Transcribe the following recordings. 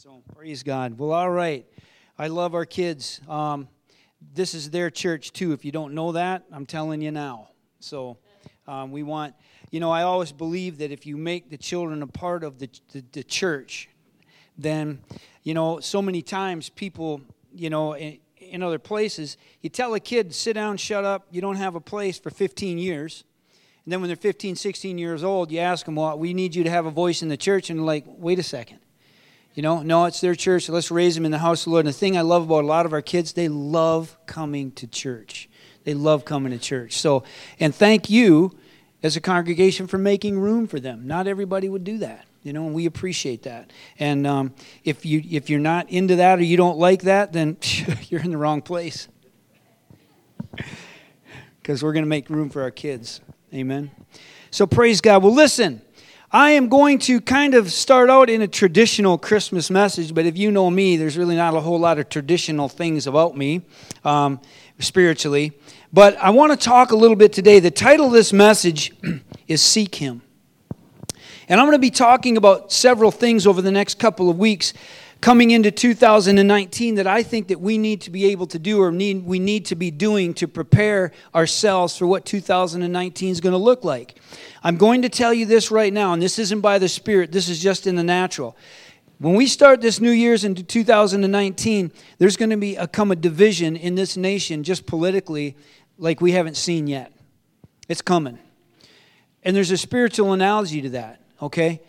So praise God. Well, all right. I love our kids. Um, this is their church too. If you don't know that, I'm telling you now. So um, we want, you know, I always believe that if you make the children a part of the, the, the church, then, you know, so many times people, you know, in, in other places, you tell a kid, sit down, shut up, you don't have a place for 15 years. And then when they're 15, 16 years old, you ask them, well, we need you to have a voice in the church. And like, wait a second. You know, no, it's their church. So let's raise them in the house of the Lord. And the thing I love about a lot of our kids, they love coming to church. They love coming to church. So, and thank you as a congregation for making room for them. Not everybody would do that, you know, and we appreciate that. And um, if you if you're not into that or you don't like that, then you're in the wrong place. Because we're going to make room for our kids. Amen. So praise God. Well, listen. I am going to kind of start out in a traditional Christmas message, but if you know me, there's really not a whole lot of traditional things about me um, spiritually. But I want to talk a little bit today. The title of this message is Seek Him. And I'm going to be talking about several things over the next couple of weeks coming into 2019 that I think that we need to be able to do or need, we need to be doing to prepare ourselves for what 2019 is going to look like. I'm going to tell you this right now, and this isn't by the Spirit, this is just in the natural. When we start this New Year's into 2019, there's going to be a, come a division in this nation just politically like we haven't seen yet. It's coming. And there's a spiritual analogy to that, okay?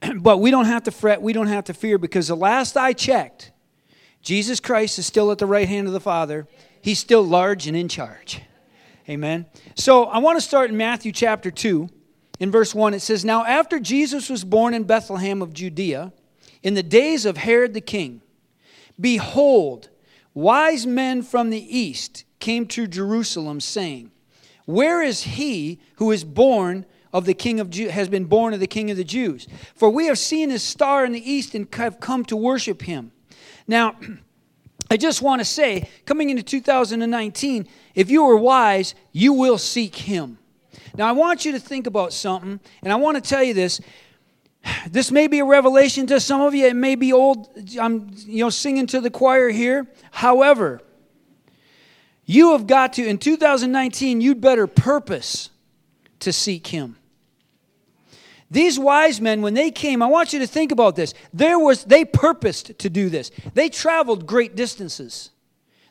but we don't have to fret, we don't have to fear because the last I checked, Jesus Christ is still at the right hand of the Father. He's still large and in charge. Amen. So I want to start in Matthew chapter 2. In verse 1, it says, Now after Jesus was born in Bethlehem of Judea, in the days of Herod the king, behold, wise men from the east came to Jerusalem, saying, Where is he who is born of the king of Jew- has been born of the king of the Jews. For we have seen his star in the east and have come to worship him. Now, I just want to say, coming into 2019, if you are wise, you will seek him. Now, I want you to think about something, and I want to tell you this. This may be a revelation to some of you. It may be old. I'm, you know, singing to the choir here. However, you have got to, in 2019, you'd better purpose to seek him. These wise men, when they came, I want you to think about this. There was, they purposed to do this. They traveled great distances.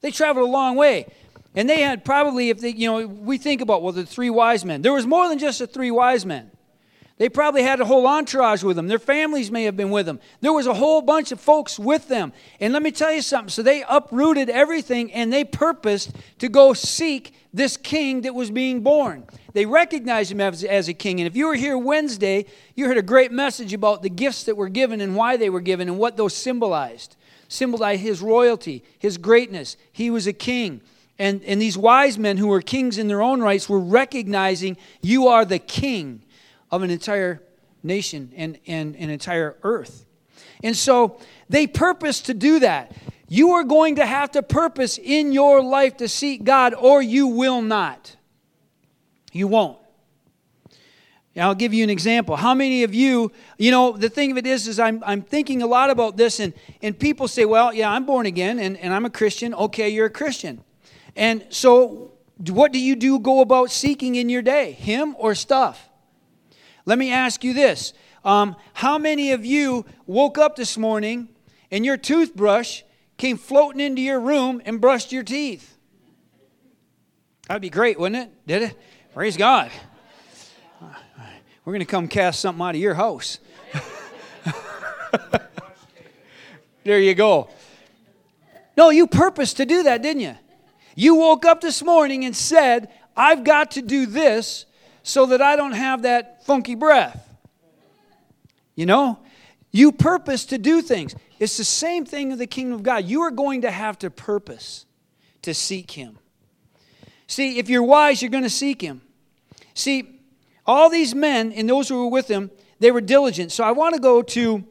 They traveled a long way. And they had probably, if they, you know, we think about, well, the three wise men. There was more than just the three wise men. They probably had a whole entourage with them. Their families may have been with them. There was a whole bunch of folks with them. And let me tell you something. So they uprooted everything and they purposed to go seek this king that was being born. They recognized him as, as a king. And if you were here Wednesday, you heard a great message about the gifts that were given and why they were given and what those symbolized. Symbolized his royalty, his greatness. He was a king. And, and these wise men who were kings in their own rights were recognizing you are the king of an entire nation and, and an entire earth. And so they purpose to do that. You are going to have to purpose in your life to seek God, or you will not. You won't. I'll give you an example. How many of you, you know, the thing of it is, is I'm, I'm thinking a lot about this, and, and people say, well, yeah, I'm born again and, and I'm a Christian. Okay, you're a Christian. And so, what do you do go about seeking in your day? Him or stuff? Let me ask you this um, How many of you woke up this morning and your toothbrush came floating into your room and brushed your teeth? That'd be great, wouldn't it? Did it? Praise God. We're going to come cast something out of your house. there you go. No, you purposed to do that, didn't you? You woke up this morning and said, I've got to do this so that I don't have that funky breath. You know, you purpose to do things. It's the same thing in the kingdom of God. You are going to have to purpose to seek Him. See, if you're wise, you're going to seek Him. See, all these men and those who were with him, they were diligent. So I want to go to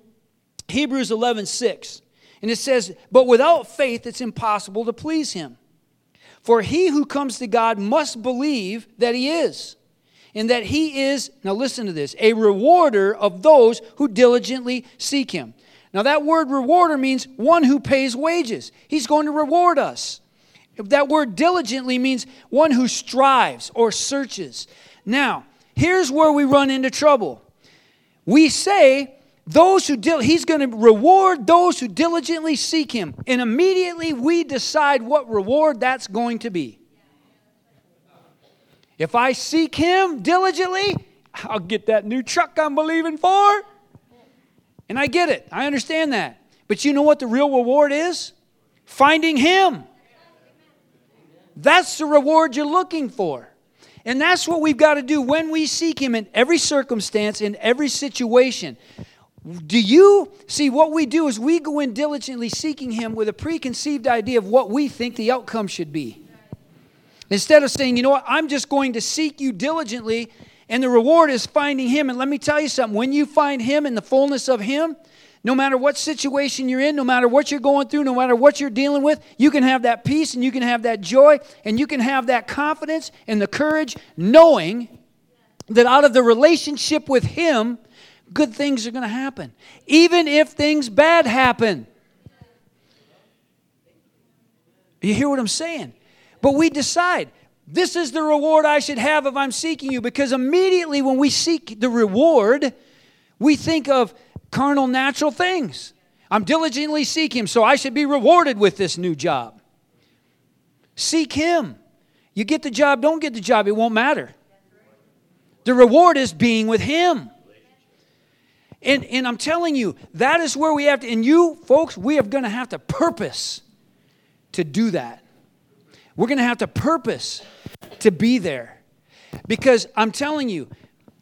Hebrews 11 6. And it says, But without faith, it's impossible to please Him. For he who comes to God must believe that He is and that he is, now listen to this, a rewarder of those who diligently seek him. Now, that word rewarder means one who pays wages. He's going to reward us. That word diligently means one who strives or searches. Now, here's where we run into trouble. We say, those who dil- he's going to reward those who diligently seek him and immediately we decide what reward that's going to be if i seek him diligently i'll get that new truck i'm believing for. And i get it. I understand that. But you know what the real reward is? Finding him. That's the reward you're looking for. And that's what we've got to do when we seek him in every circumstance in every situation. Do you see what we do is we go in diligently seeking Him with a preconceived idea of what we think the outcome should be? Instead of saying, you know what, I'm just going to seek you diligently, and the reward is finding Him. And let me tell you something when you find Him in the fullness of Him, no matter what situation you're in, no matter what you're going through, no matter what you're dealing with, you can have that peace and you can have that joy and you can have that confidence and the courage knowing that out of the relationship with Him, good things are going to happen, even if things bad happen. You hear what I'm saying? But we decide this is the reward I should have if I'm seeking you, because immediately when we seek the reward, we think of carnal, natural things. I'm diligently seeking Him, so I should be rewarded with this new job. Seek Him. You get the job, don't get the job, it won't matter. The reward is being with Him. And, and I'm telling you, that is where we have to, and you folks, we are going to have to purpose to do that. We're going to have to purpose to be there. Because I'm telling you,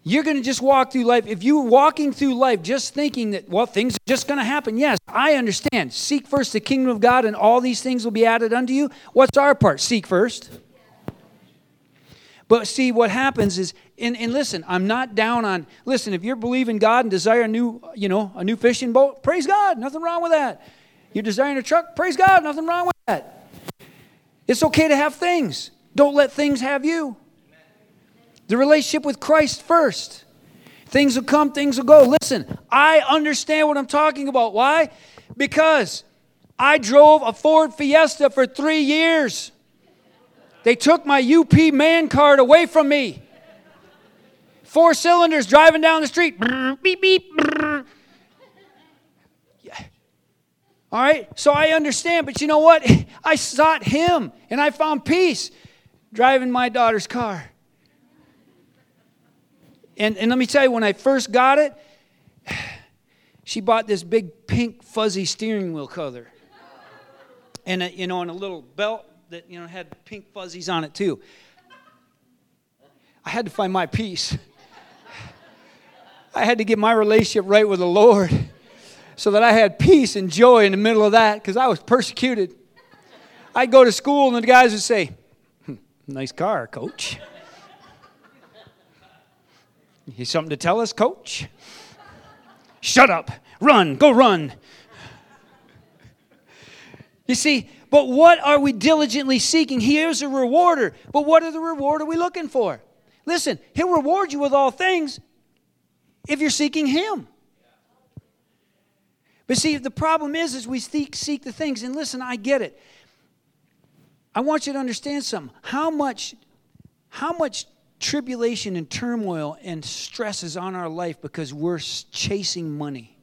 you're going to just walk through life. If you're walking through life just thinking that, well, things are just going to happen, yes, I understand. Seek first the kingdom of God, and all these things will be added unto you. What's our part? Seek first. But see, what happens is, and, and listen, I'm not down on, listen, if you're believing God and desire a new, you know, a new fishing boat, praise God, nothing wrong with that. You're desiring a truck, praise God, nothing wrong with that. It's okay to have things. Don't let things have you. The relationship with Christ first. Things will come, things will go. Listen, I understand what I'm talking about. Why? Because I drove a Ford Fiesta for three years. They took my UP man card away from me. Four cylinders driving down the street. Beep, beep. All right, so I understand, but you know what? I sought Him and I found peace driving my daughter's car. And, and let me tell you, when I first got it, she bought this big pink fuzzy steering wheel cover. And, a, you know, and a little belt that you know had pink fuzzies on it too. I had to find my peace. I had to get my relationship right with the Lord so that I had peace and joy in the middle of that because I was persecuted. I'd go to school and the guys would say, hmm, Nice car, coach. You something to tell us, coach? Shut up. Run. Go run. You see, but what are we diligently seeking? Here's a rewarder. But what are the reward are we looking for? Listen, he'll reward you with all things if you're seeking him. But see, the problem is, is we seek, seek the things. And listen, I get it. I want you to understand something. How much, how much tribulation and turmoil and stress is on our life because we're chasing money?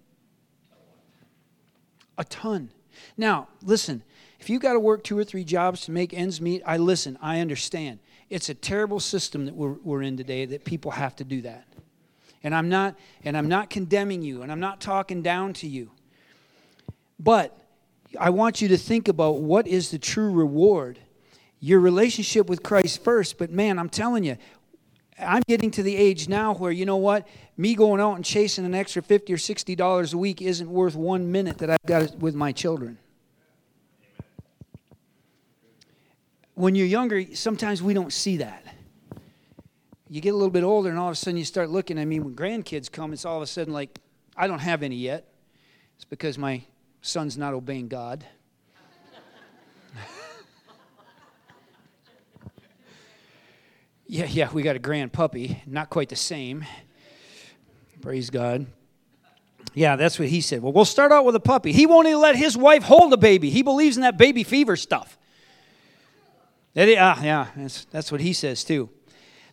A ton. Now, listen, if you've got to work two or three jobs to make ends meet, I listen, I understand. It's a terrible system that we're, we're in today that people have to do that. And I'm not and I'm not condemning you and I'm not talking down to you. But I want you to think about what is the true reward. Your relationship with Christ first, but man, I'm telling you, I'm getting to the age now where you know what? Me going out and chasing an extra 50 or 60 dollars a week isn't worth 1 minute that I've got with my children. when you're younger, sometimes we don't see that. You get a little bit older, and all of a sudden you start looking. I mean, when grandkids come, it's all of a sudden like, I don't have any yet. It's because my son's not obeying God. yeah, yeah, we got a grand puppy. Not quite the same. Praise God. Yeah, that's what he said. Well, we'll start out with a puppy. He won't even let his wife hold a baby. He believes in that baby fever stuff. That, uh, yeah, that's, that's what he says too.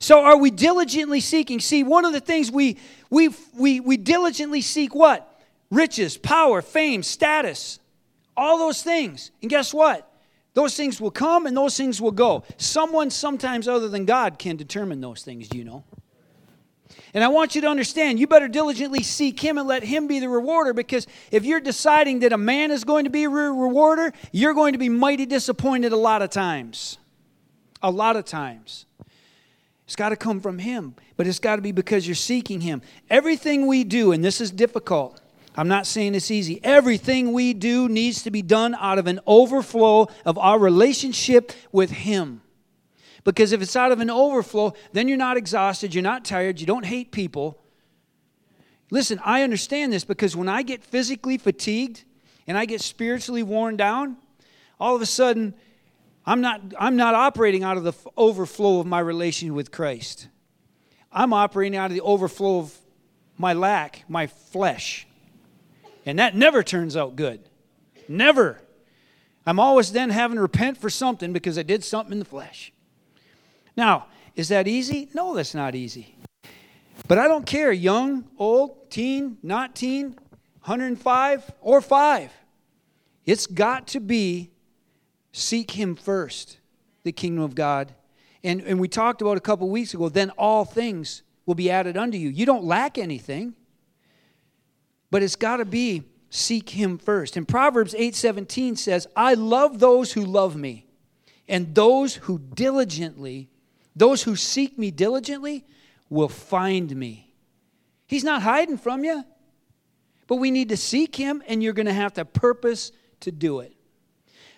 So are we diligently seeking? See, one of the things we, we, we, we diligently seek what? Riches, power, fame, status, all those things. And guess what? Those things will come and those things will go. Someone, sometimes other than God, can determine those things, do you know? And I want you to understand, you better diligently seek Him and let Him be the rewarder because if you're deciding that a man is going to be a rewarder, you're going to be mighty disappointed a lot of times. A lot of times. It's got to come from Him, but it's got to be because you're seeking Him. Everything we do, and this is difficult, I'm not saying it's easy. Everything we do needs to be done out of an overflow of our relationship with Him. Because if it's out of an overflow, then you're not exhausted, you're not tired, you don't hate people. Listen, I understand this because when I get physically fatigued and I get spiritually worn down, all of a sudden I'm not, I'm not operating out of the overflow of my relation with Christ. I'm operating out of the overflow of my lack, my flesh. And that never turns out good. Never. I'm always then having to repent for something because I did something in the flesh. Now, is that easy? No, that's not easy. But I don't care, young, old, teen, not teen, 105 or 5. It's got to be Seek Him first, the kingdom of God. And, and we talked about a couple weeks ago, then all things will be added unto you. You don't lack anything, but it's got to be seek Him first. And Proverbs 8:17 says, I love those who love me, and those who diligently, those who seek me diligently, will find me. He's not hiding from you, but we need to seek Him, and you're going to have to purpose to do it.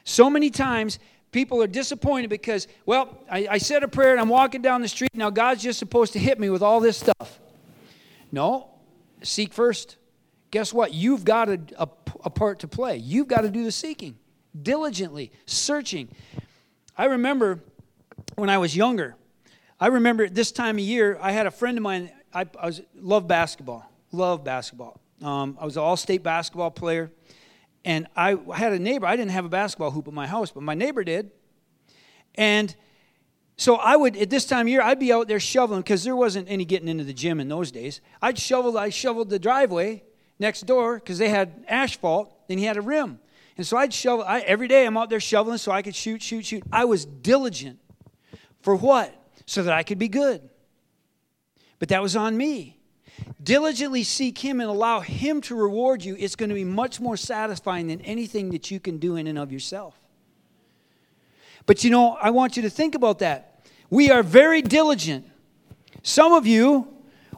So many times, people are disappointed because, well, I, I said a prayer and I'm walking down the street. Now, God's just supposed to hit me with all this stuff. No, seek first. Guess what? You've got a, a, a part to play. You've got to do the seeking diligently, searching. I remember when I was younger, I remember this time of year, I had a friend of mine, I, I was, love basketball, love basketball. Um, I was an all state basketball player. And I had a neighbor, I didn't have a basketball hoop in my house, but my neighbor did. And so I would, at this time of year, I'd be out there shoveling because there wasn't any getting into the gym in those days. I'd shovel, I shoveled the driveway next door because they had asphalt and he had a rim. And so I'd shovel, I, every day I'm out there shoveling so I could shoot, shoot, shoot. I was diligent. For what? So that I could be good. But that was on me diligently seek Him and allow Him to reward you, it's going to be much more satisfying than anything that you can do in and of yourself. But you know, I want you to think about that. We are very diligent. Some of you,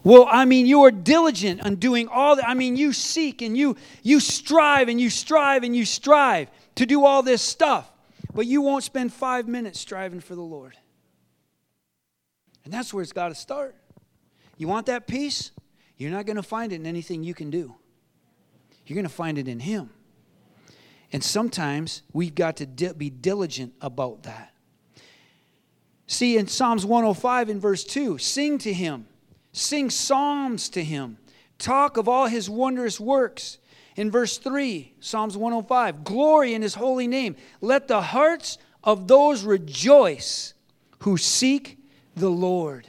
well, I mean, you are diligent on doing all that. I mean, you seek and you you strive and you strive and you strive to do all this stuff, but you won't spend five minutes striving for the Lord. And that's where it's got to start. You want that peace? You're not going to find it in anything you can do. You're going to find it in Him. And sometimes we've got to di- be diligent about that. See, in Psalms 105 in verse 2, sing to Him, sing psalms to Him, talk of all His wondrous works. In verse 3, Psalms 105, glory in His holy name. Let the hearts of those rejoice who seek the Lord.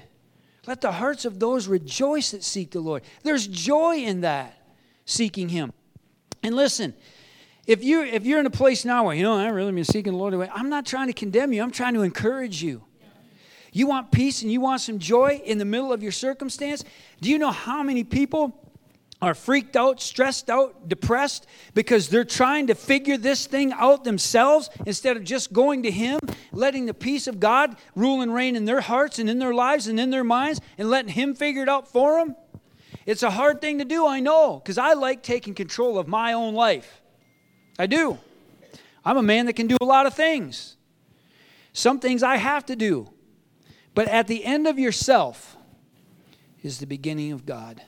Let the hearts of those rejoice that seek the Lord. There's joy in that, seeking Him. And listen, if you're, if you're in a place now where, you know, I really been seeking the Lord, I'm not trying to condemn you, I'm trying to encourage you. You want peace and you want some joy in the middle of your circumstance? Do you know how many people are freaked out, stressed out, depressed because they're trying to figure this thing out themselves instead of just going to Him, letting the peace of God rule and reign in their hearts and in their lives and in their minds, and letting Him figure it out for them. It's a hard thing to do, I know, because I like taking control of my own life. I do. I'm a man that can do a lot of things. Some things I have to do. But at the end of yourself is the beginning of God.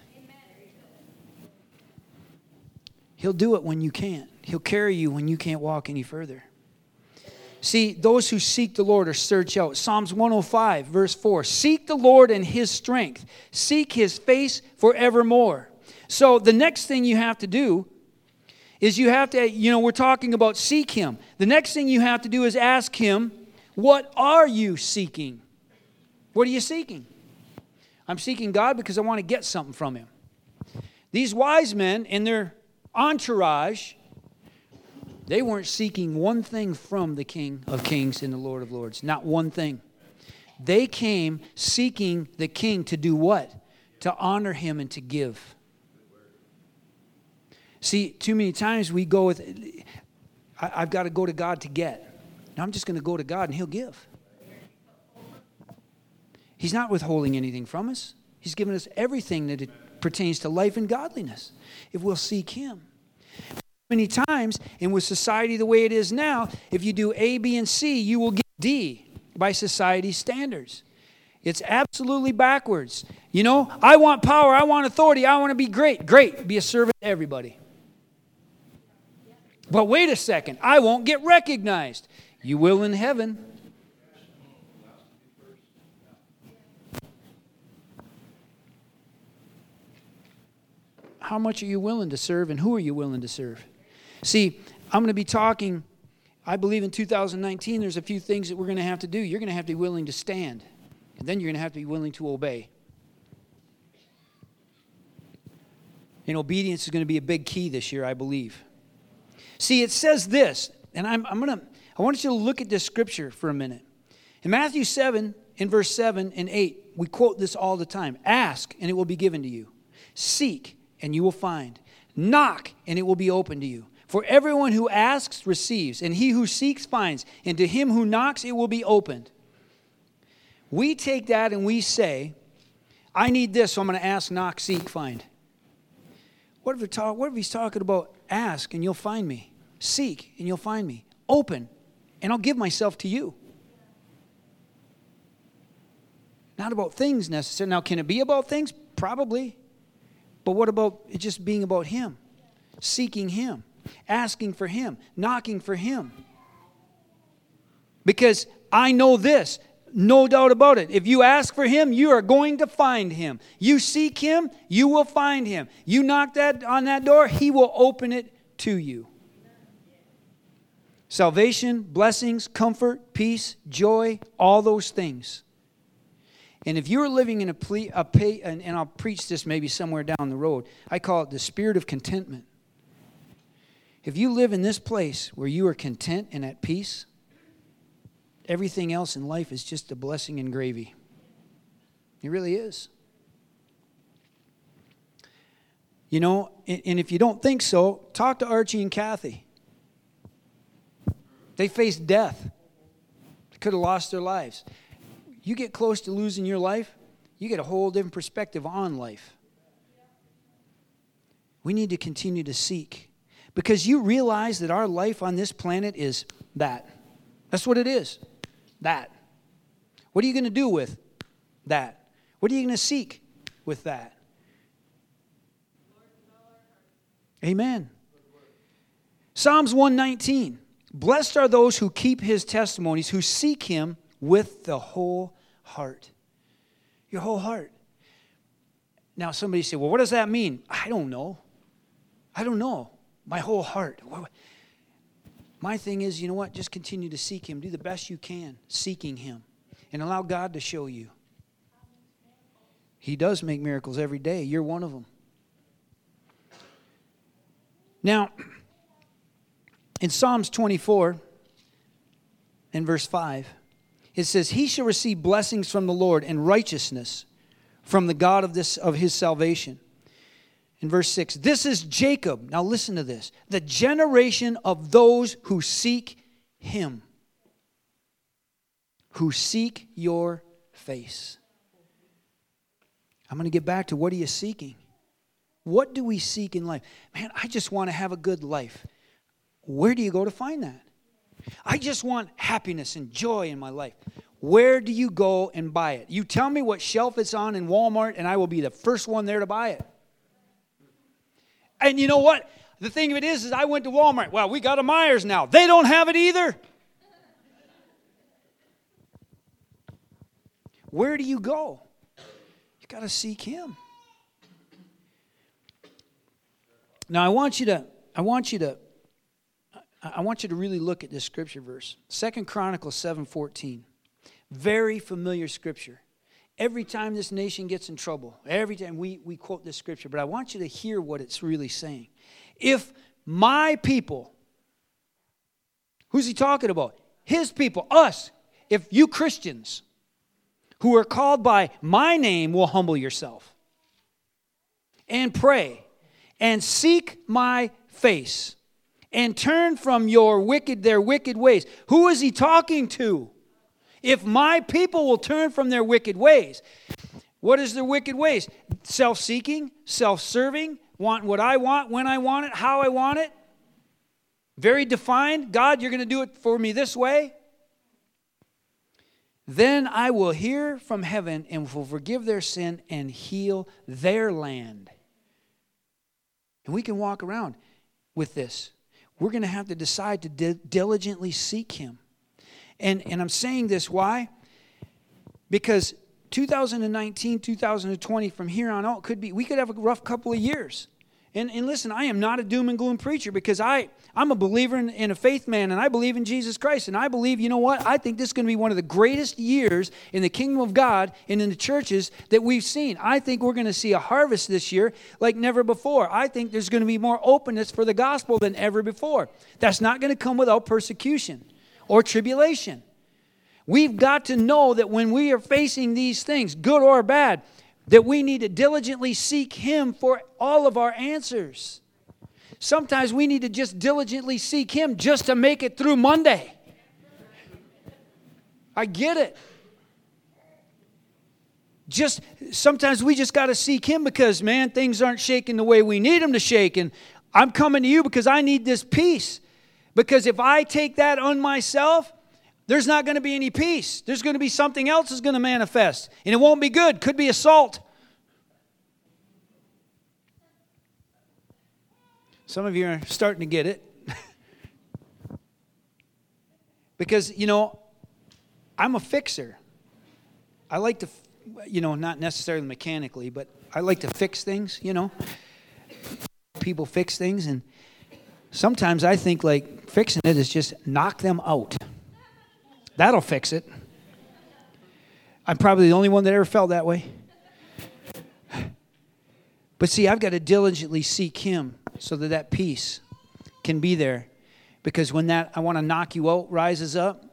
He'll do it when you can't. He'll carry you when you can't walk any further. See, those who seek the Lord are search out. Psalms 105, verse 4 Seek the Lord and his strength, seek his face forevermore. So the next thing you have to do is you have to, you know, we're talking about seek Him. The next thing you have to do is ask Him, What are you seeking? What are you seeking? I'm seeking God because I want to get something from Him. These wise men in their entourage, they weren't seeking one thing from the King of Kings and the Lord of Lords. Not one thing. They came seeking the King to do what? To honor Him and to give. See, too many times we go with, I, have got to go to God to get. Now I'm just going to go to God and He'll give. He's not withholding anything from us, He's given us everything that it pertains to life and godliness if we'll seek Him. Many times, and with society the way it is now, if you do A, B, and C, you will get D by society's standards. It's absolutely backwards. You know, I want power, I want authority, I want to be great. Great, be a servant to everybody. But wait a second, I won't get recognized. You will in heaven. How much are you willing to serve and who are you willing to serve? See, I'm going to be talking, I believe in 2019, there's a few things that we're going to have to do. You're going to have to be willing to stand, and then you're going to have to be willing to obey. And obedience is going to be a big key this year, I believe. See, it says this, and I'm, I'm going to, I want you to look at this scripture for a minute. In Matthew 7, in verse 7 and 8, we quote this all the time Ask, and it will be given to you. Seek, and you will find. Knock, and it will be open to you. For everyone who asks receives, and he who seeks finds, and to him who knocks it will be opened. We take that and we say, I need this, so I'm going to ask, knock, seek, find. What if, talk, what if he's talking about ask and you'll find me? Seek and you'll find me. Open and I'll give myself to you. Not about things necessarily. Now, can it be about things? Probably. But what about it just being about Him? Seeking Him, asking for Him, knocking for Him. Because I know this no doubt about it. If you ask for him, you are going to find him. You seek him, you will find him. You knock that on that door, he will open it to you. Salvation, blessings, comfort, peace, joy, all those things. And if you're living in a, ple- a pay, and, and I'll preach this maybe somewhere down the road, I call it the spirit of contentment. If you live in this place where you are content and at peace, Everything else in life is just a blessing and gravy. It really is. You know, and if you don't think so, talk to Archie and Kathy. They faced death, they could have lost their lives. You get close to losing your life, you get a whole different perspective on life. We need to continue to seek because you realize that our life on this planet is that. That's what it is. That. What are you going to do with that? What are you going to seek with that? Amen. Psalms 119. Blessed are those who keep his testimonies, who seek him with the whole heart. Your whole heart. Now, somebody say, well, what does that mean? I don't know. I don't know. My whole heart. My thing is, you know what? Just continue to seek Him. Do the best you can seeking Him and allow God to show you. He does make miracles every day. You're one of them. Now, in Psalms 24 and verse 5, it says, He shall receive blessings from the Lord and righteousness from the God of, this, of his salvation in verse 6 this is Jacob. Now listen to this the generation of those who seek him, who seek your face. I'm going to get back to what are you seeking? What do we seek in life? Man, I just want to have a good life. Where do you go to find that? I just want happiness and joy in my life. Where do you go and buy it? You tell me what shelf it's on in Walmart, and I will be the first one there to buy it. And you know what? The thing of it is, is I went to Walmart. Well, we got a Meijers now. They don't have it either. Where do you go? You got to seek Him. Now I want you to I want you to I want you to really look at this scripture verse. Second Chronicles 7:14. Very familiar scripture. Every time this nation gets in trouble, every time we, we quote this scripture, but I want you to hear what it's really saying. If my people, who's he talking about? His people, us. If you Christians who are called by my name will humble yourself and pray and seek my face and turn from your wicked their wicked ways. Who is he talking to? If my people will turn from their wicked ways. What is their wicked ways? Self-seeking, self-serving, want what I want, when I want it, how I want it. Very defined. God, you're going to do it for me this way. Then I will hear from heaven and will forgive their sin and heal their land. And we can walk around with this. We're going to have to decide to di- diligently seek Him. And, and I'm saying this, why? Because 2019, 2020, from here on out, could be, we could have a rough couple of years. And, and listen, I am not a doom and gloom preacher because I, I'm a believer in, in a faith man and I believe in Jesus Christ. And I believe, you know what? I think this is going to be one of the greatest years in the kingdom of God and in the churches that we've seen. I think we're going to see a harvest this year like never before. I think there's going to be more openness for the gospel than ever before. That's not going to come without persecution or tribulation. We've got to know that when we are facing these things, good or bad, that we need to diligently seek Him for all of our answers. Sometimes we need to just diligently seek Him just to make it through Monday. I get it. Just sometimes we just got to seek Him because, man, things aren't shaking the way we need them to shake. And I'm coming to you because I need this peace. Because if I take that on myself, there's not going to be any peace. There's going to be something else is going to manifest, and it won't be good. Could be assault. Some of you are starting to get it. because, you know, I'm a fixer. I like to, you know, not necessarily mechanically, but I like to fix things, you know. People fix things, and sometimes I think like fixing it is just knock them out. That'll fix it. I'm probably the only one that ever felt that way. But see, I've got to diligently seek Him so that that peace can be there. Because when that I want to knock you out rises up,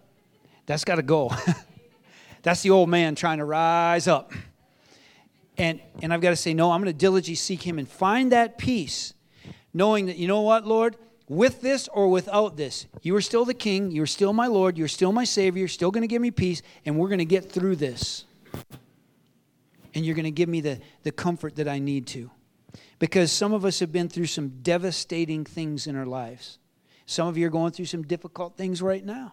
that's got to go. that's the old man trying to rise up. And, and I've got to say, no, I'm going to diligently seek Him and find that peace, knowing that, you know what, Lord? with this or without this, you are still the king, you're still my Lord, you're still my Savior, you're still going to give me peace, and we're going to get through this. And you're going to give me the, the comfort that I need to. Because some of us have been through some devastating things in our lives. Some of you are going through some difficult things right now.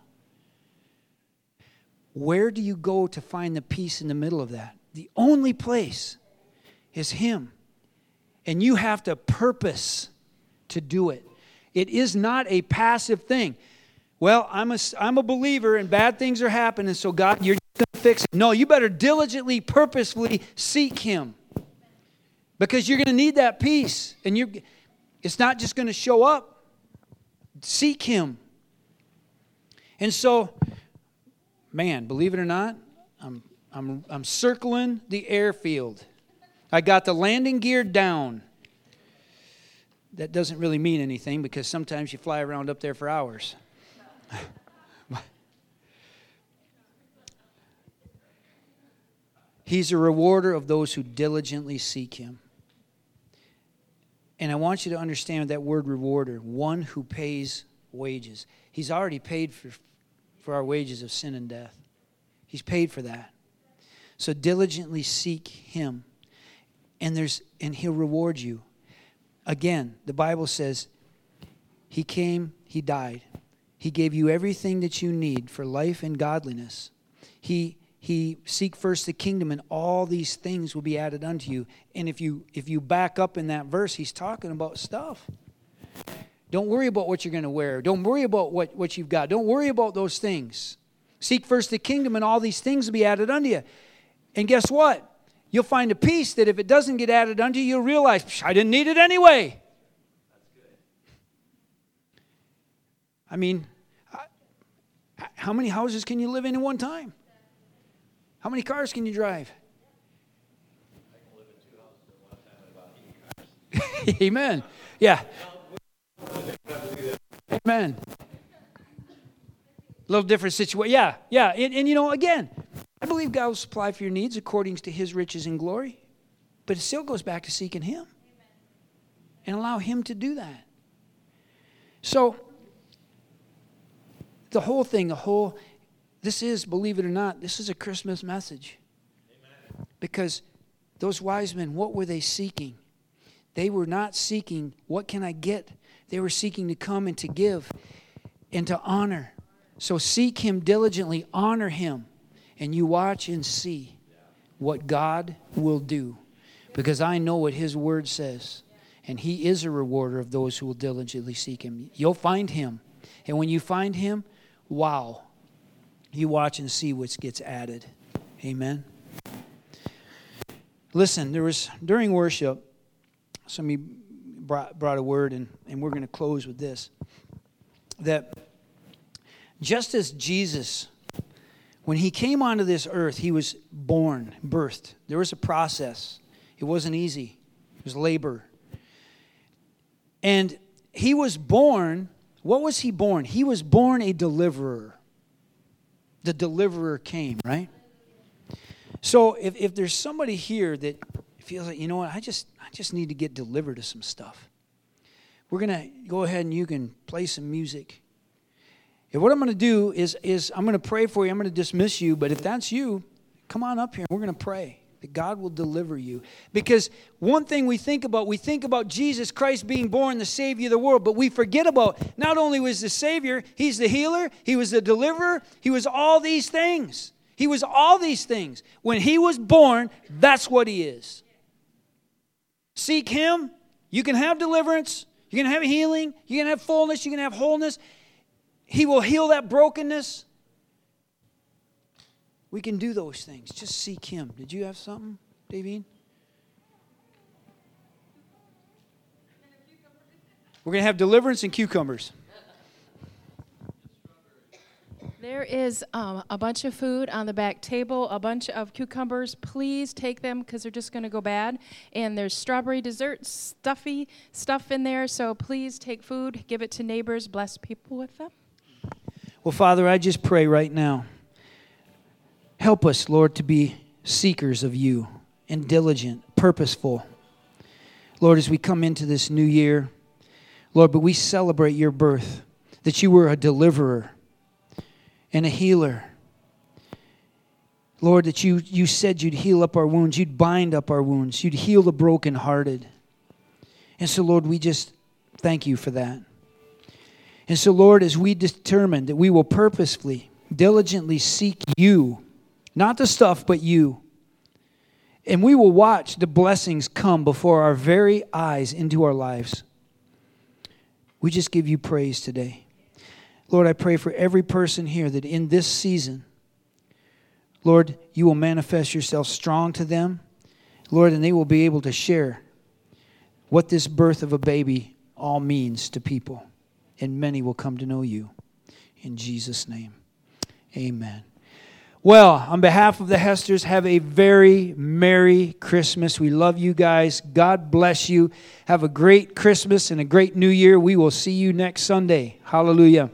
Where do you go to find the peace in the middle of that? The only place is Him. And you have to purpose to do it. It is not a passive thing. Well, I'm a, I'm a believer and bad things are happening, so God, you're going to fix it. No, you better diligently, purposefully seek Him because you're going to need that peace. And you it's not just going to show up. Seek Him. And so, man, believe it or not, I'm, I'm, I'm circling the airfield. I got the landing gear down that doesn't really mean anything because sometimes you fly around up there for hours. He's a rewarder of those who diligently seek him. And I want you to understand that word rewarder, one who pays wages. He's already paid for, for our wages of sin and death. He's paid for that. So diligently seek him. And there's and he'll reward you. Again, the Bible says, He came, He died. He gave you everything that you need for life and godliness. He he seek first the kingdom and all these things will be added unto you. And if you if you back up in that verse he's talking about stuff. Don't worry about what you're going to wear. Don't worry about what, what you've got. Don't worry about those things. Seek first the kingdom and all these things will be added unto you. And guess what? You'll find a peace that if it doesn't get added unto you, you'll realize, I didn't need it anyway. I mean, how many houses can you live in at one time? How many cars can you drive? Amen. Yeah. Amen. A little different situation. Yeah, yeah. And, and, you know, again, I believe God will supply for your needs according to his riches and glory. But it still goes back to seeking him and allow him to do that. So, the whole thing, the whole, this is, believe it or not, this is a Christmas message. Amen. Because those wise men, what were they seeking? They were not seeking, what can I get? They were seeking to come and to give and to honor. So seek Him diligently, honor Him, and you watch and see what God will do. Because I know what His Word says, and He is a rewarder of those who will diligently seek Him. You'll find Him. And when you find Him, wow, you watch and see what gets added. Amen. Listen, there was during worship, somebody brought, brought a word, and, and we're going to close with this. That just as Jesus, when he came onto this earth, he was born, birthed. There was a process, it wasn't easy, it was labor. And he was born, what was he born? He was born a deliverer. The deliverer came, right? So if, if there's somebody here that feels like, you know what, I just I just need to get delivered to some stuff. We're gonna go ahead and you can play some music. And what I'm gonna do is is I'm gonna pray for you, I'm gonna dismiss you, but if that's you, come on up here and we're gonna pray that God will deliver you. Because one thing we think about, we think about Jesus Christ being born, the Savior of the world, but we forget about not only was the Savior, He's the healer, He was the deliverer, He was all these things. He was all these things. When He was born, that's what He is. Seek Him. You can have deliverance. You can have healing. You can have fullness. You can have wholeness. He will heal that brokenness. We can do those things. Just seek Him. Did you have something, Davine? We're going to have deliverance and cucumbers. There is um, a bunch of food on the back table, a bunch of cucumbers. Please take them because they're just going to go bad. And there's strawberry dessert, stuffy stuff in there. So please take food, give it to neighbors, bless people with them. Well, Father, I just pray right now. Help us, Lord, to be seekers of you and diligent, purposeful. Lord, as we come into this new year, Lord, but we celebrate your birth, that you were a deliverer and a healer. Lord, that you, you said you'd heal up our wounds, you'd bind up our wounds, you'd heal the brokenhearted. And so, Lord, we just thank you for that. And so, Lord, as we determine that we will purposefully, diligently seek you, not the stuff, but you, and we will watch the blessings come before our very eyes into our lives, we just give you praise today. Lord, I pray for every person here that in this season, Lord, you will manifest yourself strong to them, Lord, and they will be able to share what this birth of a baby all means to people. And many will come to know you. In Jesus' name, amen. Well, on behalf of the Hesters, have a very Merry Christmas. We love you guys. God bless you. Have a great Christmas and a great New Year. We will see you next Sunday. Hallelujah.